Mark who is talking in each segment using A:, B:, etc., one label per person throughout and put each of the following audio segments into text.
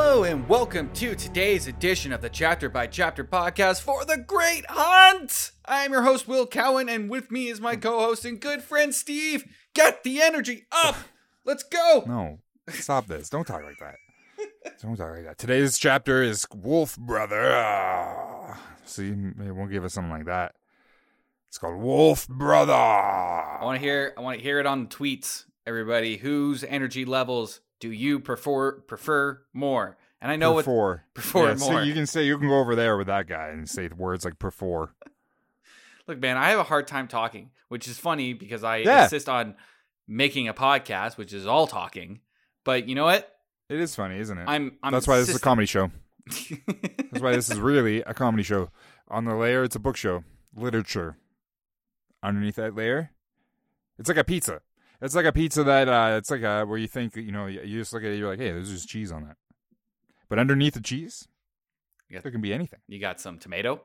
A: Hello and welcome to today's edition of the Chapter by Chapter podcast for The Great Hunt. I am your host, Will Cowan, and with me is my co host and good friend, Steve. Get the energy up! Let's go!
B: No, stop this. Don't talk like that. Don't talk like that. Today's chapter is Wolf Brother. Ah. See, it won't give us something like that. It's called Wolf Brother.
A: I want to hear. I want to hear it on the tweets, everybody. Whose energy levels do you prefer prefer more? And I know what
B: prefer.
A: prefer
B: Yeah, so you can say you can go over there with that guy and say words like prefer.
A: Look, man, I have a hard time talking, which is funny because I
B: Yeah.
A: insist on making a podcast, which is all talking. But you know what?
B: It is funny, isn't it?
A: I'm. I'm
B: That's why this is a comedy show. That's why this is really a comedy show. On the layer, it's a book show, literature. Underneath that layer, it's like a pizza. It's like a pizza that uh, it's like a where you think you know you just look at it, you're like, hey, there's just cheese on that. But underneath the cheese,
A: Yeah.
B: there can be anything.
A: you got some tomato.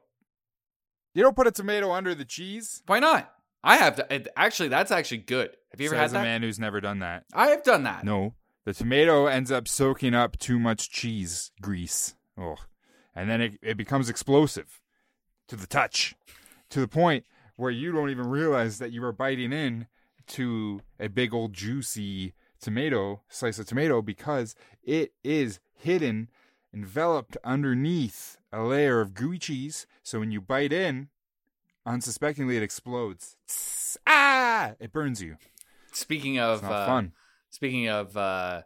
B: You don't put a tomato under the cheese.
A: Why not? I have to. it- Actually, that's actually good. Have you ever had that?
B: a man who's never done that.
A: I have done that.
B: No, the tomato ends up soaking up too much cheese grease. Oh, and then it, it becomes explosive to the touch, to the point where you don't even realize that you are biting in to a big old juicy tomato slice of tomato because it is hidden, enveloped underneath a layer of gooey cheese. So when you bite in, unsuspectingly, it explodes. Tss, ah! It burns you.
A: Speaking of uh,
B: fun.
A: Speaking of uh,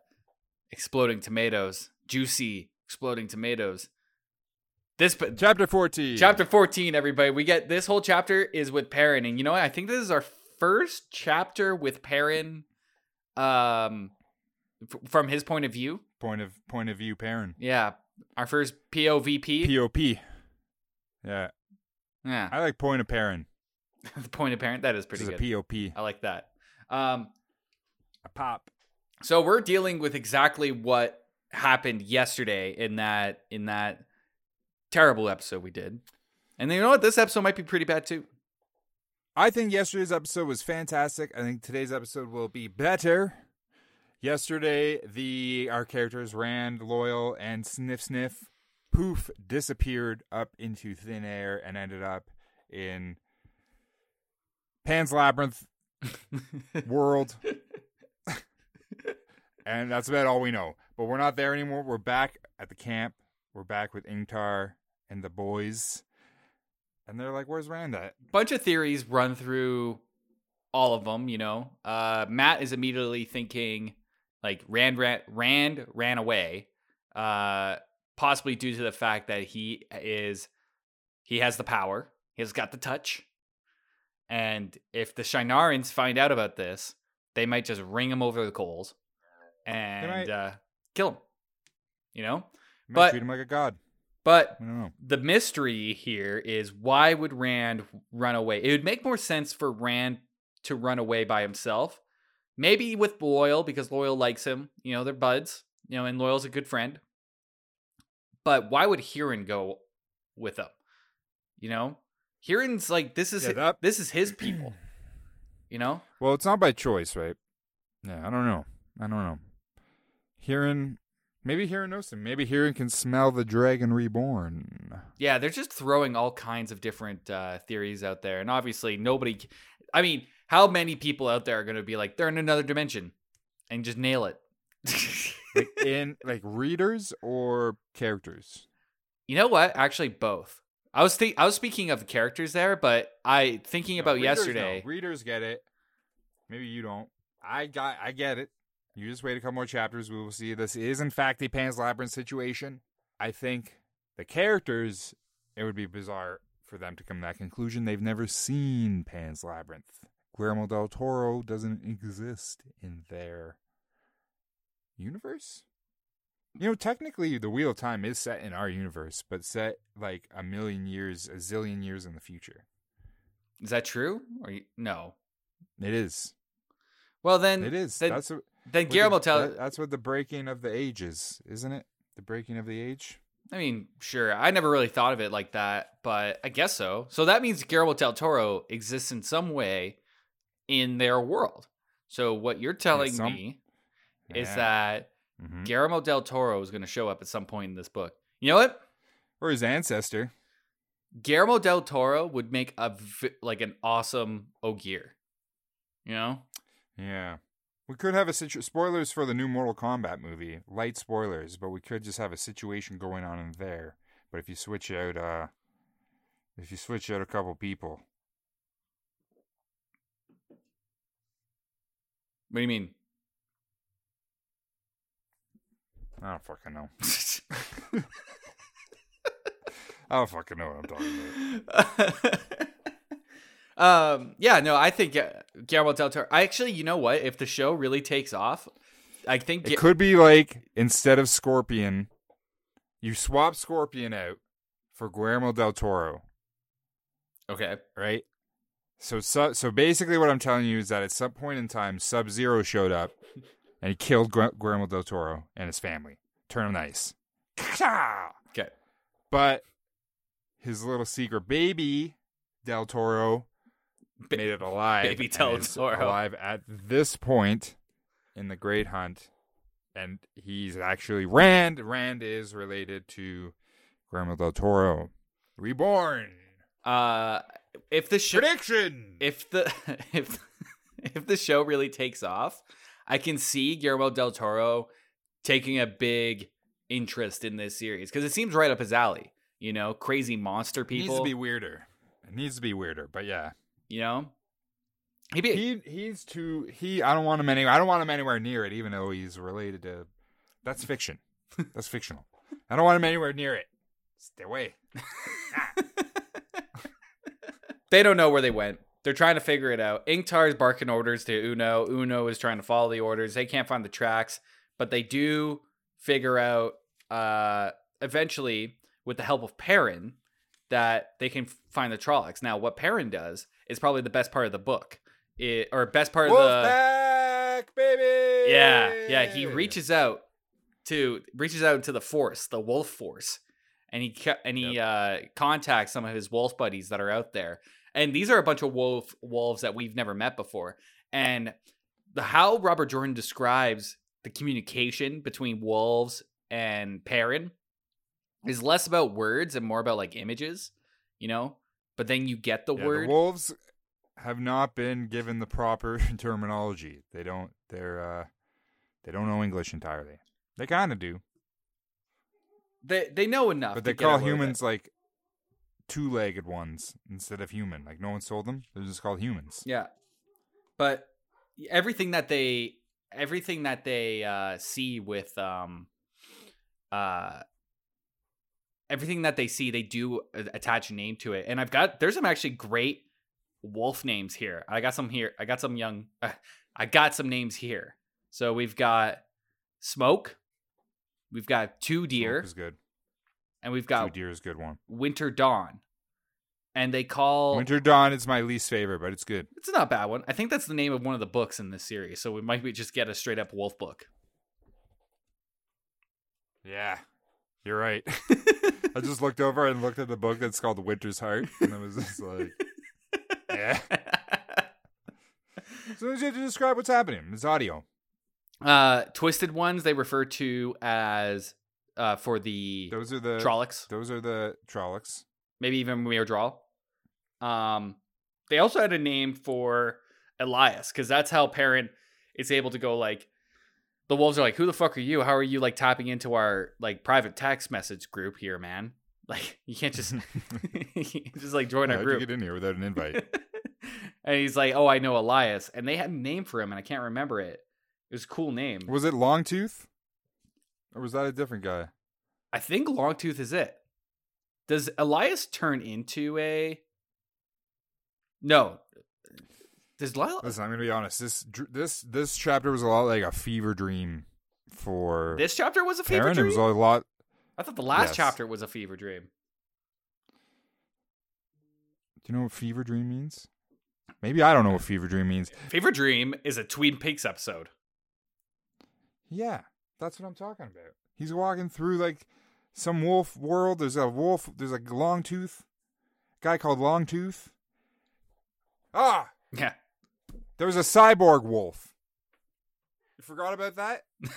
A: exploding tomatoes, juicy exploding tomatoes. This
B: Chapter 14.
A: chapter 14, everybody. We get this whole chapter is with. And you know what? I think this is our first chapter with Perrin um, f- from his point of view.
B: point of point of view Perrin.
A: Yeah. Our first POVP.
B: POP. Yeah.
A: yeah.
B: I like point of Perrin.
A: the point of parent. That is
B: This
A: pretty
B: is
A: good.
B: a POP.
A: I like that. Um,
B: A pop.
A: So we're dealing with exactly what happened yesterday in that in that terrible episode we did. And you know what? This episode might be pretty bad too.
B: I think yesterday's episode was fantastic. I think today's episode will be better. Yesterday, the our characters Rand, Loial, and Sniff Sniff poof disappeared up into thin air and ended up in Pan's Labyrinth world. and that's about all we know. But we're not there anymore. We're back at the camp. We're back with Ingtar and the boys. And they're like, where's Rand at?
A: Bunch of theories run through all of them, you know. Uh Mat is immediately thinking like Rand ran, Rand ran away uh possibly due to the fact that he is he has the power. He has got the touch. And if the Shienarans find out about this, they might just ring him over the coals and uh, kill him. You know? But-
B: treat him like a god.
A: But
B: I don't know.
A: the mystery here is why would Rand run away? It would make more sense for Rand to run away by himself. Maybe with Loial because Loial likes him. You know, they're buds. You know, and Loial's a good friend. But why would Hurin go with him? You know, Hurin's like this is
B: Yeah, that-
A: this is his people. You know,
B: Well, it's not by choice, right? Yeah, I don't know. I don't know. Hurin, maybe Hurin knows him. Maybe Hurin can smell the dragon reborn.
A: Yeah, they're just throwing all kinds of different uh, theories out there, and obviously nobody. I mean, how many people out there are going to be like they're in another dimension, and just nail it?
B: Like in like readers or characters.
A: you know what? Actually, both. I was think I was speaking of the characters there, but I thinking
B: No,
A: about
B: readers
A: yesterday.
B: know. Readers get it. Maybe you don't. I got. I get it. You just wait a couple more chapters. We will see. This is in fact a Pan's Labyrinth situation. I think the characters. It would be bizarre for them to come to that conclusion. They've never seen Pan's Labyrinth. Guillermo del Toro doesn't exist in their universe. You know, technically, the Wheel of Time is set in our universe, but set like a million years, a zillion years in the future.
A: Is that true? Or you, no?
B: It is.
A: Well, then
B: It is.
A: Then,
B: that's what,
A: then Guillermo
B: the,
A: tell.
B: that- that's what the breaking of the age is, isn't it? The breaking of the age.
A: I mean, sure. I never really thought of it like that, but I guess so. So that means Guillermo del Toro exists in some way in their world. So what you're telling
B: some-
A: me is
B: Yeah.
A: that
B: Mhm.
A: Guillermo del Toro is going to show up at some point in this book. You know what?
B: Or his ancestor.
A: Guillermo del Toro would make a like an awesome Ogier. You know?
B: Yeah. We could have a situation. spoilers for the new Mortal Kombat movie. Light spoilers, but we could just have a situation going on in there. But if you switch out uh if you switch out a couple people,
A: What do you mean?
B: I don't fucking know. I don't fucking know what I'm talking about.
A: um, yeah, no, I think uh, Guillermo del Toro. I actually, you know what? If the show really takes off, I think
B: It
A: Gu-
B: could be like instead of Scorpion, you swap Scorpion out for Guillermo del Toro,
A: okay.
B: right? So, so, so basically, what I'm telling you is that at some point in time, Sub Zero showed up and he killed Gu- Guillermo del Toro and his family. Turn him nice.
A: Okay.
B: But his little secret baby, Del Toro,
A: Ba-
B: made it alive.
A: baby Toro.
B: alive at this point in the Great Hunt, and he's actually Rand. Rand is related to Guillermo del Toro, reborn.
A: Uh, if the show,
B: Prediction.
A: if the if if the show really takes off, I can see Guillermo del Toro taking a big interest in this series because it seems right up his alley. You know, crazy monster
B: It needs
A: people.
B: to be weirder. It needs to be weirder, but yeah,
A: you know, he'd be
B: he he's too he. I don't want him anywhere. I don't want him anywhere near it, even though he's related to. That's fiction. That's fictional. I don't want him anywhere near it. Stay away.
A: they don't know where they went. They're trying to figure it out. Ingtar is barking orders to Uno. Uno is trying to follow the orders. They can't find the tracks, but they do figure out uh, eventually, with the help of Perrin, that they can f- find the Trollocs. Now, what Perrin does is probably the best part of the book, it, or best part of the
B: Wolfpack, baby.
A: yeah, yeah. He reaches out to reaches out to the Force, the Wolf Force, and he and he uh, contacts some of his wolf buddies that are out there. And these are a bunch of wolf wolves that we've never met before. And the how Robert Jordan describes the communication between wolves and Perrin is less about words and more about like images, you know. But then you get the
B: Yeah,
A: word.
B: The wolves have not been given the proper terminology. They don't. They're. uh They don't know English entirely. They kind of do,
A: they they know enough,
B: but they call humans like two-legged ones instead of human. Like no one told them. They're just called humans.
A: Yeah. But everything that they everything that they uh see with um uh everything that they see they do attach a name to it. And I've got there's some actually great wolf names here. I got some here. I got some young uh, I got some names here. So we've got Smoke. We've got Two Deer
B: Smoke is good.
A: and we've got Two
B: deer is a good one.
A: Winter Dawn. And they call
B: Winter Dawn is my least favorite, but it's good.
A: It's not a bad one. I think that's the name of one of the books in this series. So we might be just get a straight up wolf book.
B: Yeah, you're right. I just looked over and looked at the book that's called Winter's Heart, and I was just like, yeah. So you have to describe what's happening. It's audio.
A: uh, twisted ones they refer to as uh, for the
B: Those are the
A: Trollocs,
B: Those are the Trollocs.
A: maybe even Myrddraal. Um, they also had a name for Elyas because that's how Perrin is able to go like. The wolves are like, "Who the fuck are you? How are you like tapping into our like private text message group here, man? Like, you can't just you can't just like join our
B: How'd
A: group."
B: you get in here without an invite?
A: and he's like, "Oh, I know Elyas," and they had a name for him, and I can't remember it. It was a cool name.
B: was it Longtooth, or was that a different guy?
A: I think Longtooth is it. Does Elyas turn into a? No. Does Lyle?
B: Listen, I'm gonna be honest. This this this chapter was a lot like a fever dream for
A: This chapter was a fever
B: dream. It was a lot.
A: I thought the last
B: Yes.
A: chapter was a fever dream.
B: Do you know what fever dream means? Maybe I don't know what fever dream means.
A: Fever dream is a Twin Peaks episode.
B: Yeah, that's what I'm talking about. He's walking through like some wolf world. There's a wolf. There's a long tooth guy called Longtooth. Ah,
A: Yeah.
B: There was a cyborg wolf. You forgot about that?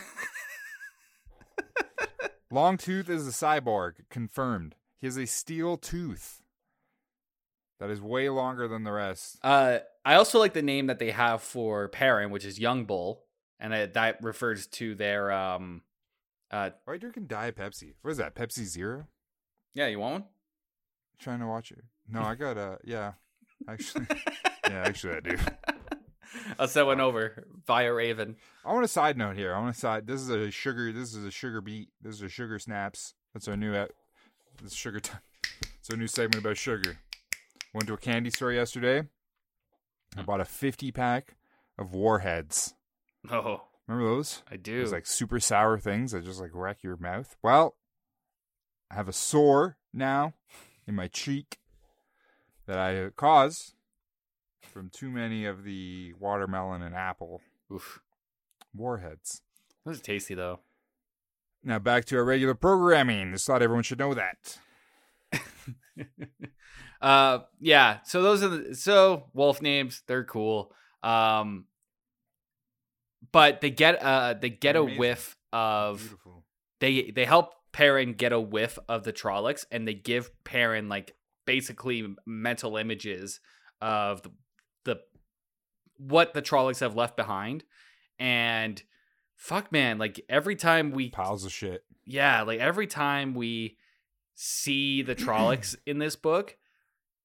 B: Longtooth is a cyborg, confirmed. He has a steel tooth that is way longer than the rest.
A: Uh, I also like the name that they have for Perrin, which is Young Bull, and that refers to their um, uh,
B: Why are you drinking Diet Pepsi? What is that? Pepsi Zero?
A: yeah, you want one?
B: Trying to watch it. No, I got a yeah. Actually, yeah, actually I do.
A: I'll send one over via Raven.
B: I want a side note here. I want a side. This is a sugar. This is a sugar beat. This is a sugar snaps. That's our new. ep- This sugar time. It's our new segment about sugar. Went to a candy store yesterday. I bought a fifty pack of Warheads.
A: Oh,
B: Remember those?
A: I do.
B: Those like super sour things that just like wreck your mouth. Well, I have a sore now in my cheek that I caused from too many of the watermelon and apple
A: Oof.
B: warheads.
A: Was tasty though.
B: Now back to our regular programming. Just thought everyone should know that.
A: uh, yeah. So those are the so wolf names. They're cool. Um, but they get uh they get a whiff of
B: Beautiful.
A: they they help Perrin get a whiff of the Trollocs, and they give Perrin like basically mental images of the what the Trollocs have left behind, and fuck man, like every time we
B: Piles of shit.
A: yeah, like every time we see the Trollocs in this book,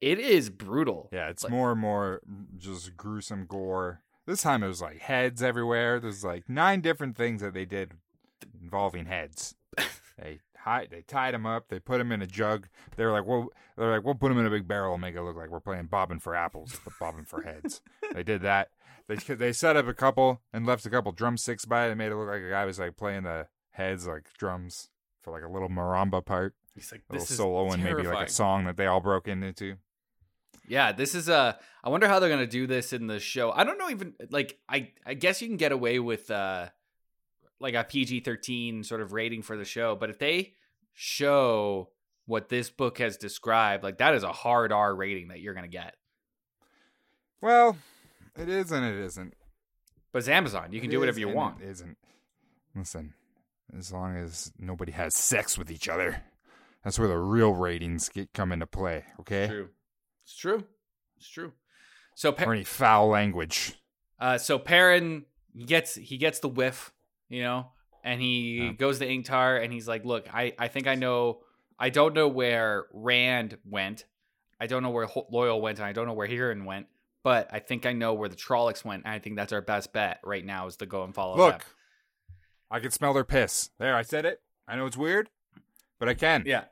A: it is brutal.
B: Yeah, it's
A: Like-
B: more and more just gruesome gore. This time it was like heads everywhere. There's like nine different things that they did involving heads. they they tied him up. They put him in a jug. They were like, well, they're like, we'll put him in a big barrel and make it look like we're playing bobbing for apples, but bobbing for heads. they did that. They they set up a couple and left a couple drumsticks by. it and made it look like a guy was like playing the heads like drums for like a little marimba part,
A: He's like
B: a little
A: this is
B: solo, and maybe like a song that they all broke into.
A: Yeah, this is a. I wonder how they're gonna do this in the show. I don't know even like I I guess you can get away with uh like a PG thirteen sort of rating for the show, but if they show what this book has described, like that is a hard R rating that you're gonna get.
B: Well, it is and it isn't.
A: But it's Amazon. You can
B: It
A: do whatever you want.
B: It isn't. Listen, as long as nobody has sex with each other, that's where the real ratings get come into play. Okay,
A: True. It's true. It's true. So Pa-
B: or any foul language.
A: Uh, so Perrin gets he gets the whiff, you know, and he
B: Yeah.
A: goes to Ingtar and he's like, "Look, I I think I know. I don't know where Rand went. I don't know where Ho- Loial went, and I don't know where Hurin went. But I think I know where the Trollocs went. And I think that's our best bet right now is to go and follow them.
B: Look,
A: them.
B: I can smell their piss. There, I said it. I know it's weird, but I can.
A: Yeah,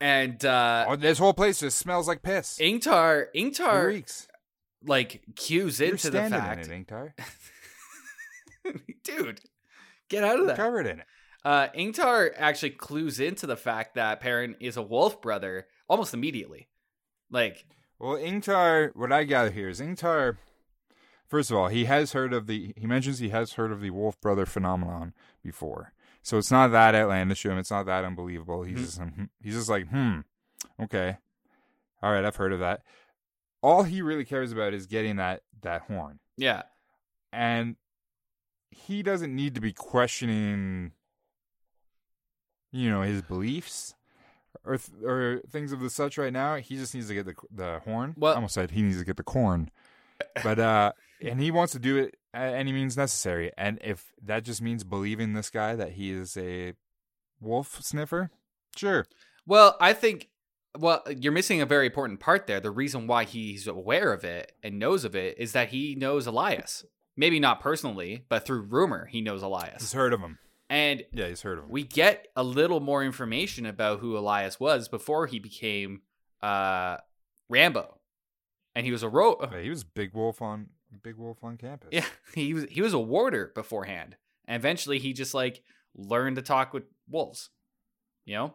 A: and uh,
B: Oh, this whole place just smells like piss.
A: Ingtar Ingtar
B: reeks.
A: like cues
B: You're
A: into the
B: standing
A: fact,
B: in it, Ingtar.
A: dude, get out of that.
B: covered in it.
A: Uh, Ingtar actually clues into the fact that Perrin is a wolf brother almost immediately. Like,
B: Well, Ingtar, what I gather here is Ingtar. First of all, he has heard of the. He mentions he has heard of the Wolf Brother phenomenon before, so it's not that outlandish to him. It's not that unbelievable. He's
A: Mhm.
B: just hmm, he's just like, hmm, okay, all right, I've heard of that. All he really cares about is getting that that horn,
A: yeah,
B: and he doesn't need to be questioning, you know, his beliefs. Or, th- or things of the such right now. He just needs to get the the horn.
A: Well-
B: I almost said he needs to get the corn, but uh, and he wants to do it at any means necessary. And if that just means believing this guy that he is a wolf sniffer, sure.
A: Well, I think well, you're missing a very important part there. The reason why he's aware of it and knows of it is that he knows Elyas. Maybe not personally, but through rumor, he knows
B: Elyas.
A: He's
B: heard of him.
A: And
B: Yeah, he's heard of him.
A: we get a little more information about who Elyas was before he became uh Rambo. And he was a ro
B: Yeah, he was big wolf on big wolf on campus.
A: Yeah, he was he was a warder beforehand, and eventually he just like learned to talk with wolves. You know.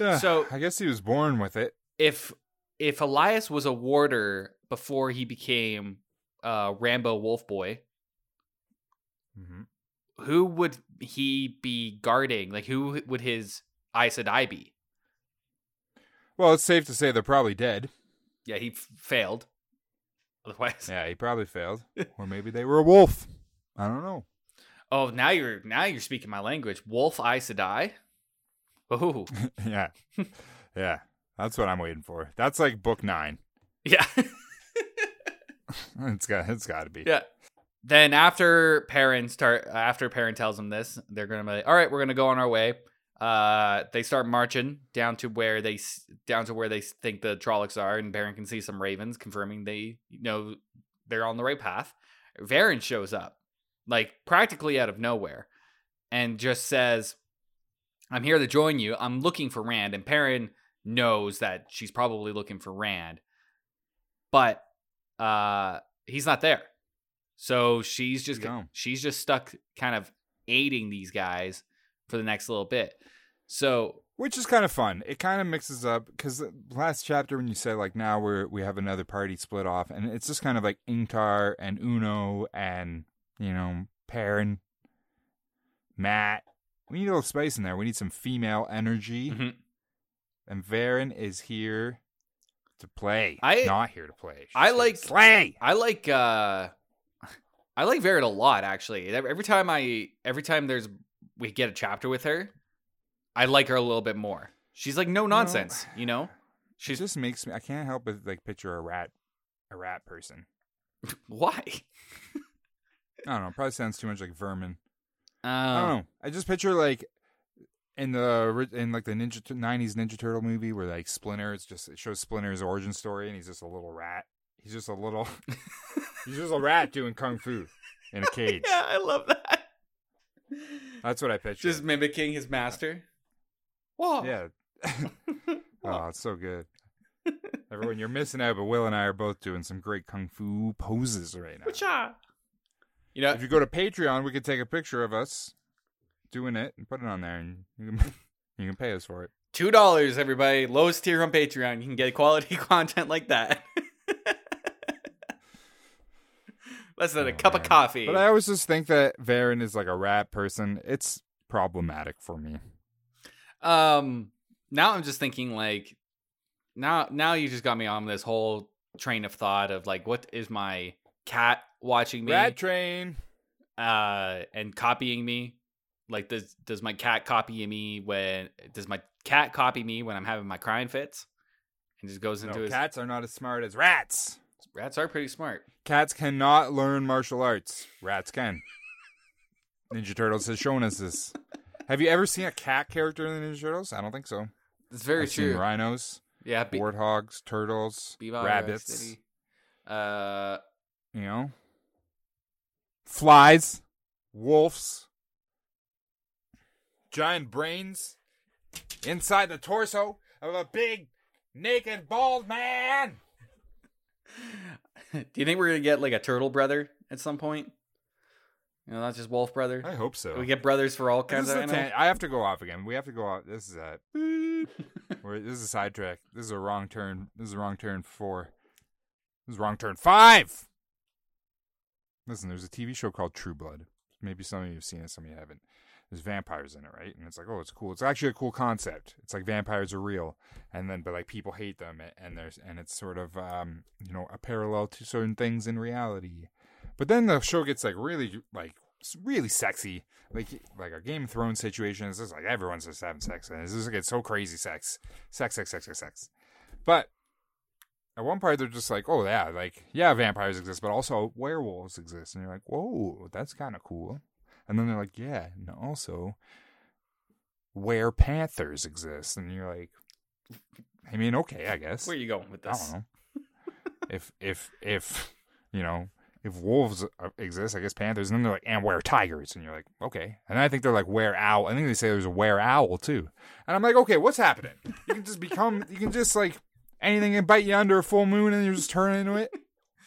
B: Yeah,
A: So
B: I guess he was born with it.
A: if if Elyas was a warder before he became uh Rambo Wolf Boy,
B: hmm
A: who would he be guarding? Like who would his Aes Sedai be?
B: Well, it's safe to say they're probably dead.
A: Yeah, he f- failed. Otherwise,
B: Yeah, he probably failed, or maybe they were a wolf. I don't know.
A: Oh, now you're now you're speaking my language. Wolf Aes Sedai. Oh,
B: yeah, yeah. That's what I'm waiting for. That's like book nine.
A: yeah,
B: It's got it's got to be.
A: yeah. Then after Perrin start after Perrin tells them this, they're gonna be like, all right, we're gonna go on our way. Uh, they start marching down to where they down to where they think the Trollocs are, and Perrin can see some ravens, confirming they you know they're on the right path. Verin shows up, like practically out of nowhere, and just says, "I'm here to join you. I'm looking for Rand." And Perrin knows that she's probably looking for Rand, but uh, he's not there. So she's just
B: No.
A: she's just stuck, kind of aiding these guys for the next little bit. So
B: Which is kind of fun. It kind of mixes up because last chapter when you said like now we're we have another party split off, and it's just kind of like Ingtar and Uno and you know Perrin, Mat. We need a little spice in there. We need some female energy,
A: mhm.
B: and Verin is here to play.
A: I-
B: not here to play. She's
A: I like-
B: slay.
A: I like uh I like Verin a lot actually. Every time I every time there's we get a chapter with her, I like her a little bit more. She's like no nonsense, you know?
B: It
A: She's
B: just makes me. I can't help but like picture a rat, a rat person.
A: why?
B: I don't know. Probably sounds too much like vermin.
A: Um,
B: I don't know. I just picture like in the in like the ninja '90s Ninja Turtle movie where like Splinter, it's just it shows Splinter's origin story, and he's just a little rat. He's just a little. he's just a rat doing kung fu in a cage.
A: Yeah, I love that.
B: That's what I picture.
A: Just mimicking his master. Whoa.
B: yeah. oh, it's so good. Everyone, you're missing out, but Will and I are both doing some great kung fu poses right now.
A: Wacha. You know,
B: If you go to Patreon, we could take a picture of us doing it and put it on there, and you can you can pay us for it.
A: two dollars, everybody. Lowest tier on Patreon. You can get quality content like that. Less than a
B: Oh,
A: cup of coffee.
B: But I always just think that Verin is like a rat person. It's problematic for me.
A: Um, now I'm just thinking like, now now you just got me on this whole train of thought of like, what is my cat watching me?
B: Rat train.
A: uh, and copying me. Like, does does my cat copy me when does my cat copy me when I'm having my crying fits? And just goes into
B: No,
A: his
B: cats are not as smart as rats.
A: rats are pretty smart.
B: Cats cannot learn martial arts. Rats can. Ninja Turtles has shown us this. Have you ever seen a cat character in the Ninja Turtles? I don't think so.
A: It's very
B: I've
A: true.
B: rhinos,
A: Yeah, be-
B: warthogs, turtles,
A: Beaver
B: rabbits.
A: Uh,
B: You know, flies, wolves, giant brains inside the torso of a big naked bald man.
A: do you think we're gonna get like a turtle brother at some point? You know, not just wolf brother.
B: I hope so.
A: We get brothers for all kinds of
B: tan- I have to go off again. We have to go off. This is a. This is a sidetrack. This is a wrong turn. This is a wrong turn four. This is wrong turn five. Listen, there's a TV show called True Blood. Maybe some of you have seen it, some of you haven't. There's vampires in it, right? And it's like, oh, it's cool. It's actually a cool concept. It's like vampires are real, and then but like people hate them, and there's and it's sort of um you know a parallel to certain things in reality. But then the show gets like really like really sexy, like like a Game of Thrones situation. It's just like everyone's just having sex, and it's just like it's so crazy sex, sex, sex, sex, sex, sex. But at one part they're just like, oh yeah, like yeah, vampires exist, but also werewolves exist, and you're like, whoa, that's kind of cool. And then they're like, yeah, and also where panthers exist, and you're like, I mean, okay, I guess.
A: Where are you going with this?
B: I don't know. if if if you know if wolves uh, exist, I guess panthers, and then they're like and where tigers, and you're like okay. And I think they're like where owl. I think they say there's a where owl too. And I'm like okay, what's happening? You can just become. You can just like anything can bite you under a full moon, and you just turn into it.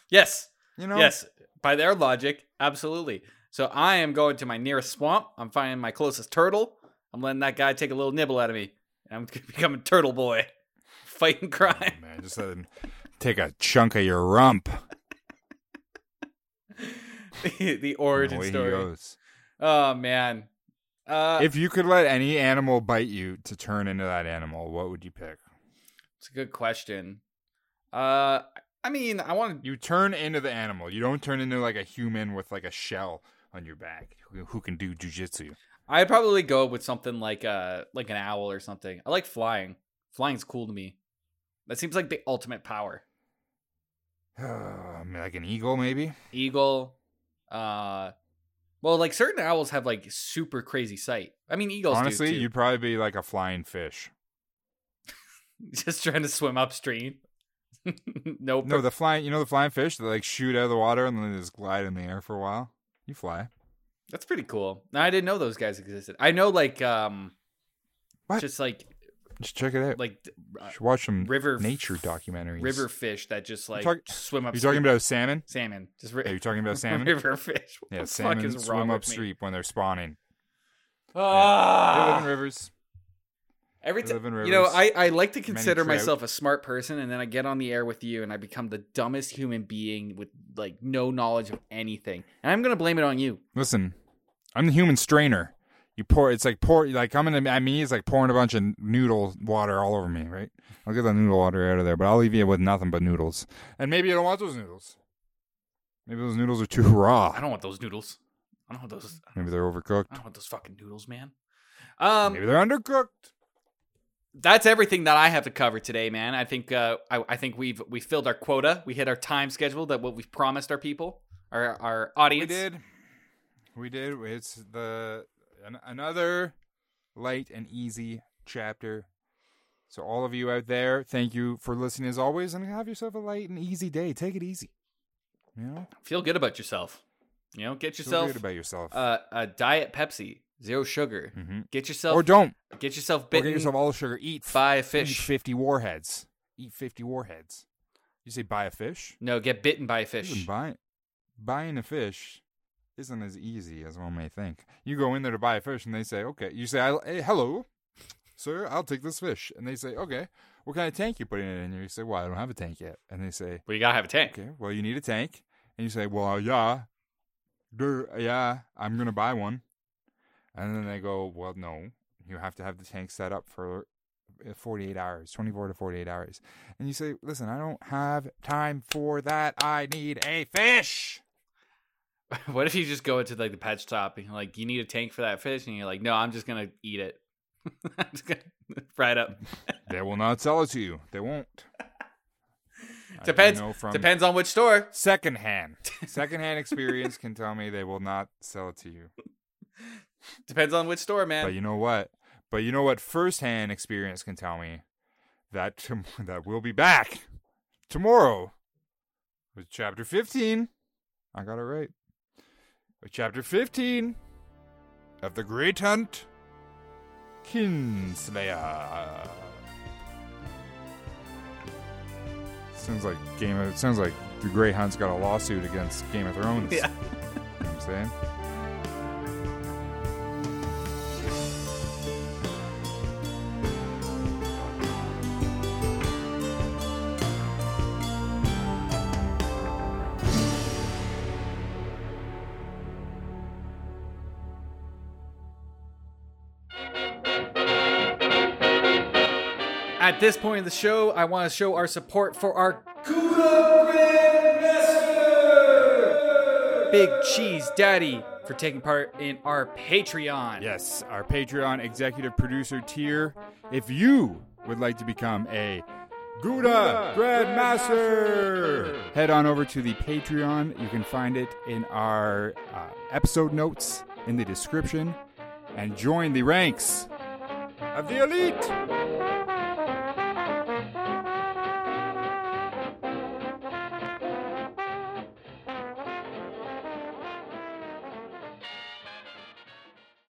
A: Yes.
B: You know?
A: Yes, by their logic, absolutely. So I am going to my nearest swamp. I'm finding my closest turtle. I'm letting that guy take a little nibble out of me. And I'm becoming turtle boy, fighting crime.
B: Oh, man, just let him take a chunk of your rump.
A: the, the origin
B: Away he
A: story.
B: goes.
A: Oh man. Uh,
B: If you could let any animal bite you to turn into that animal, what would you pick?
A: it's a good question. Uh, I mean, I want to.
B: You turn into the animal. You don't turn into like a human with like a shell, on your back who, can do jujitsu.
A: I'd probably go with something like uh like an owl or something. I like flying. Flying's cool to me. That seems like the ultimate power.
B: Um, like an eagle, maybe.
A: Eagle, uh, well, like certain owls have like super crazy sight. I mean, eagles. do,
B: Honestly, you'd probably be like a flying fish.
A: just trying to swim upstream. no,
B: No, the flying. You know the flying fish that like shoot out of the water and then they just glide in the air for a while. You fly.
A: that's pretty cool. I didn't know those guys existed. I know like um,
B: What?
A: just like
B: Just check it out.
A: like uh,
B: watch some
A: river
B: nature documentaries.
A: river fish that just like
B: talk-
A: swim up.
B: You're talking about salmon.
A: salmon. Just ri-
B: Yeah, you're talking about salmon.
A: river fish. What
B: yeah,
A: the
B: salmon
A: fuck is wrong
B: swim upstream when they're spawning. They
A: Ah.
B: live in rivers.
A: Every time, you know. I, I like to consider myself a smart person, and then I get on the air with you, and I become the dumbest human being with like no knowledge of anything, and I'm gonna blame it on you.
B: Listen, I'm the human strainer. You pour. It's like pour. Like coming at me is like pouring a bunch of noodle water all over me. Right. I'll get the noodle water out of there, but I'll leave you with nothing but noodles. And maybe you don't want those noodles. Maybe those noodles are too raw.
A: I don't want those noodles. I don't want those.
B: Maybe they're overcooked.
A: I don't want those fucking noodles, man. Um,
B: Maybe they're undercooked.
A: That's everything that I have to cover today, man. I think uh, I, I think we've we filled our quota. We hit our time schedule that what we've promised our people, our our audience.
B: We did. We did. It's the an, another light and easy chapter. So all of you out there, thank you for listening as always, and have yourself a light and easy day. Take it easy. You know,
A: Feel good about yourself. You know, get yourself feel
B: good about yourself.
A: uh, a diet Pepsi, zero sugar.
B: hmm
A: Get yourself
B: Or don't.
A: get yourself
B: Or
A: bitten
B: get yourself all the sugar. Eat
A: by a
B: Eat
A: fish.
B: fifty warheads. Eat fifty warheads. You say buy a fish?
A: No, get bitten by a fish.
B: buy, buying a fish isn't as easy as one may think. You go in there to buy a fish, and they say, "Okay." You say, "Hey, hello, sir. I'll take this fish." And they say, "Okay, what kind of tank you putting it in?" You say, "Well, I don't have a tank yet." And they say,
A: Well, you gotta have a tank.
B: "Okay, well, you need a tank." And you say, "Well, yeah, der, yeah, I'm gonna buy one." And then they go, "Well, no, you have to have the tank set up for." uh, 48 hours 24 to 48 hours and you say listen i don't have time for that i need a fish
A: what if you just go into like the pet shop and you're like, you need a tank for that fish, and you're like, no, I'm just gonna eat it. I'm just gonna fry it up.
B: They will not sell it to you. They won't.
A: Depends. Depends on which store.
B: Secondhand, secondhand experience can tell me they will not sell it to you.
A: Depends on which store, man.
B: But you know what? But you know what? Firsthand experience can tell me that tom- that we'll be back tomorrow with chapter fifteen. I got it right. With chapter fifteen of the Great Hunt, Kinslayer. Sounds like Game of. It sounds like the Grey Hunt's got a lawsuit against Game of Thrones.
A: Yeah.
B: You know what I'm saying.
A: At this point in the show, I want to show our support for our Gouda Grandmaster, Big Cheese Daddy for taking part in our Patreon.
B: Yes, our Patreon executive producer tier. If you would like to become a Gouda Grandmaster, head on over to the Patreon. You can find it in our uh, episode notes in the description and join the ranks of the elite.